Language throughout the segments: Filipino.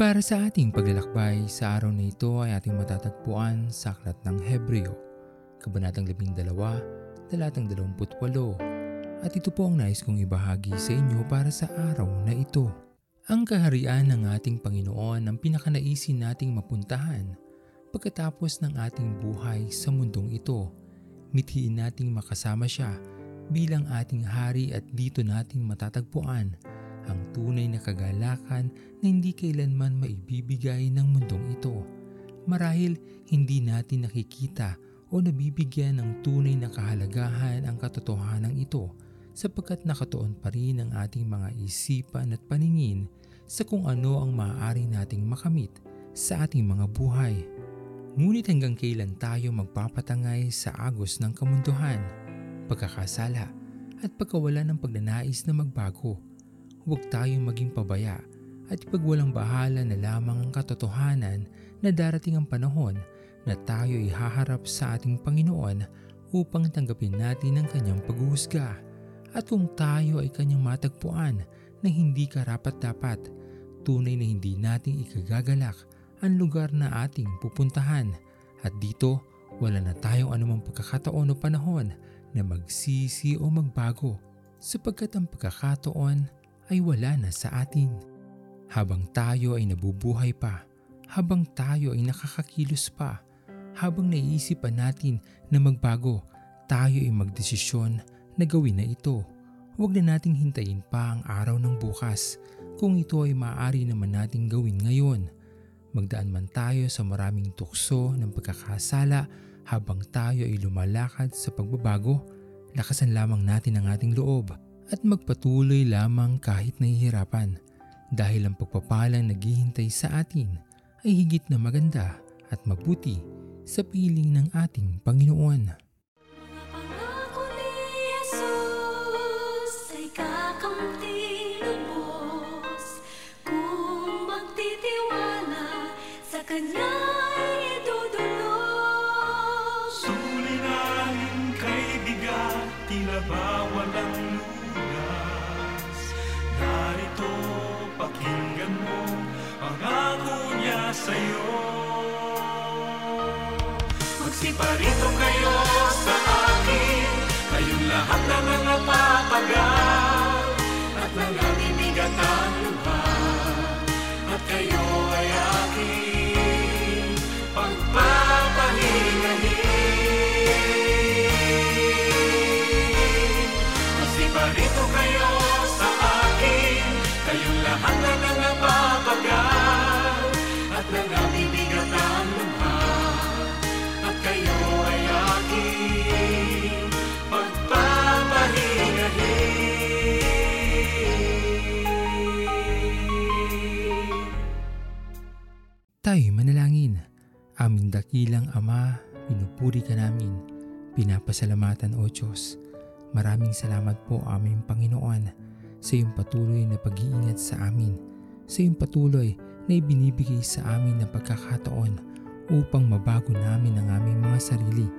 Para sa ating paglalakbay, sa araw na ito ay ating matatagpuan sa Aklat ng Hebreo, Kabanatang 12, Talatang 28. At ito po ang nais kong ibahagi sa inyo para sa araw na ito. Ang kaharian ng ating Panginoon ang pinakanaisin nating mapuntahan pagkatapos ng ating buhay sa mundong ito. Mithiin nating makasama siya bilang ating hari at dito nating matatagpuan ang tunay na kagalakan na hindi kailanman maibibigay ng mundong ito. Marahil hindi natin nakikita o nabibigyan ng tunay na kahalagahan ang katotohanan ito sapagkat nakatuon pa rin ang ating mga isipan at paningin sa kung ano ang maaari nating makamit sa ating mga buhay. Ngunit hanggang kailan tayo magpapatangay sa agos ng kamunduhan, pagkakasala at pagkawala ng pagnanais na magbago huwag tayong maging pabaya at ipagwalang bahala na lamang ang katotohanan na darating ang panahon na tayo ihaharap sa ating Panginoon upang tanggapin natin ang kanyang paghuhusga. At kung tayo ay kanyang matagpuan na hindi karapat-dapat, tunay na hindi nating ikagagalak ang lugar na ating pupuntahan. At dito, wala na tayong anumang pagkakataon o panahon na magsisi o magbago sapagkat ang pagkakataon ay wala na sa atin. Habang tayo ay nabubuhay pa, habang tayo ay nakakakilos pa, habang naiisip pa natin na magbago, tayo ay magdesisyon na gawin na ito. Huwag na nating hintayin pa ang araw ng bukas kung ito ay maaari naman nating gawin ngayon. Magdaan man tayo sa maraming tukso ng pagkakasala habang tayo ay lumalakad sa pagbabago, lakasan lamang natin ang ating loob at magpatuloy lamang kahit nahihirapan. Dahil ang pagpapalang naghihintay sa atin ay higit na maganda at mabuti sa piling ng ating Panginoon. Pangako ni Jesus ay sa Kanya idudulog Suliranin kay bigat, tila ba walang sa'yo. Magsiparito kayo sa akin, kayong lahat na nangapapagal at nanganibigat ang luha, at kayo ay aking. Magsiparito kayo sa akin, kayong lahat na nangapapagal dakilang Ama, pinupuri ka namin. Pinapasalamatan o Diyos. Maraming salamat po aming Panginoon sa iyong patuloy na pag-iingat sa amin. Sa iyong patuloy na ibinibigay sa amin ng pagkakataon upang mabago namin ang aming mga sarili.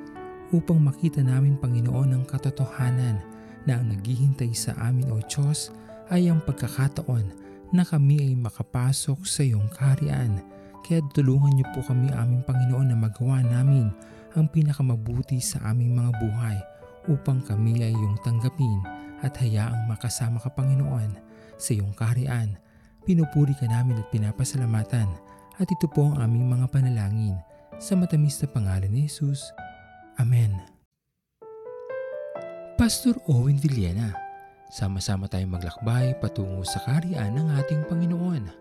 Upang makita namin Panginoon ang katotohanan na ang naghihintay sa amin o Diyos ay ang pagkakataon na kami ay makapasok sa iyong kaharian. Kaya tulungan niyo po kami aming Panginoon na magawa namin ang pinakamabuti sa aming mga buhay upang kami ay iyong tanggapin at hayaang makasama ka Panginoon sa iyong kaharian. Pinupuri ka namin at pinapasalamatan at ito po ang aming mga panalangin sa matamis na pangalan ni Jesus. Amen. Pastor Owen Villena, sama-sama tayong maglakbay patungo sa kaharian ng ating Panginoon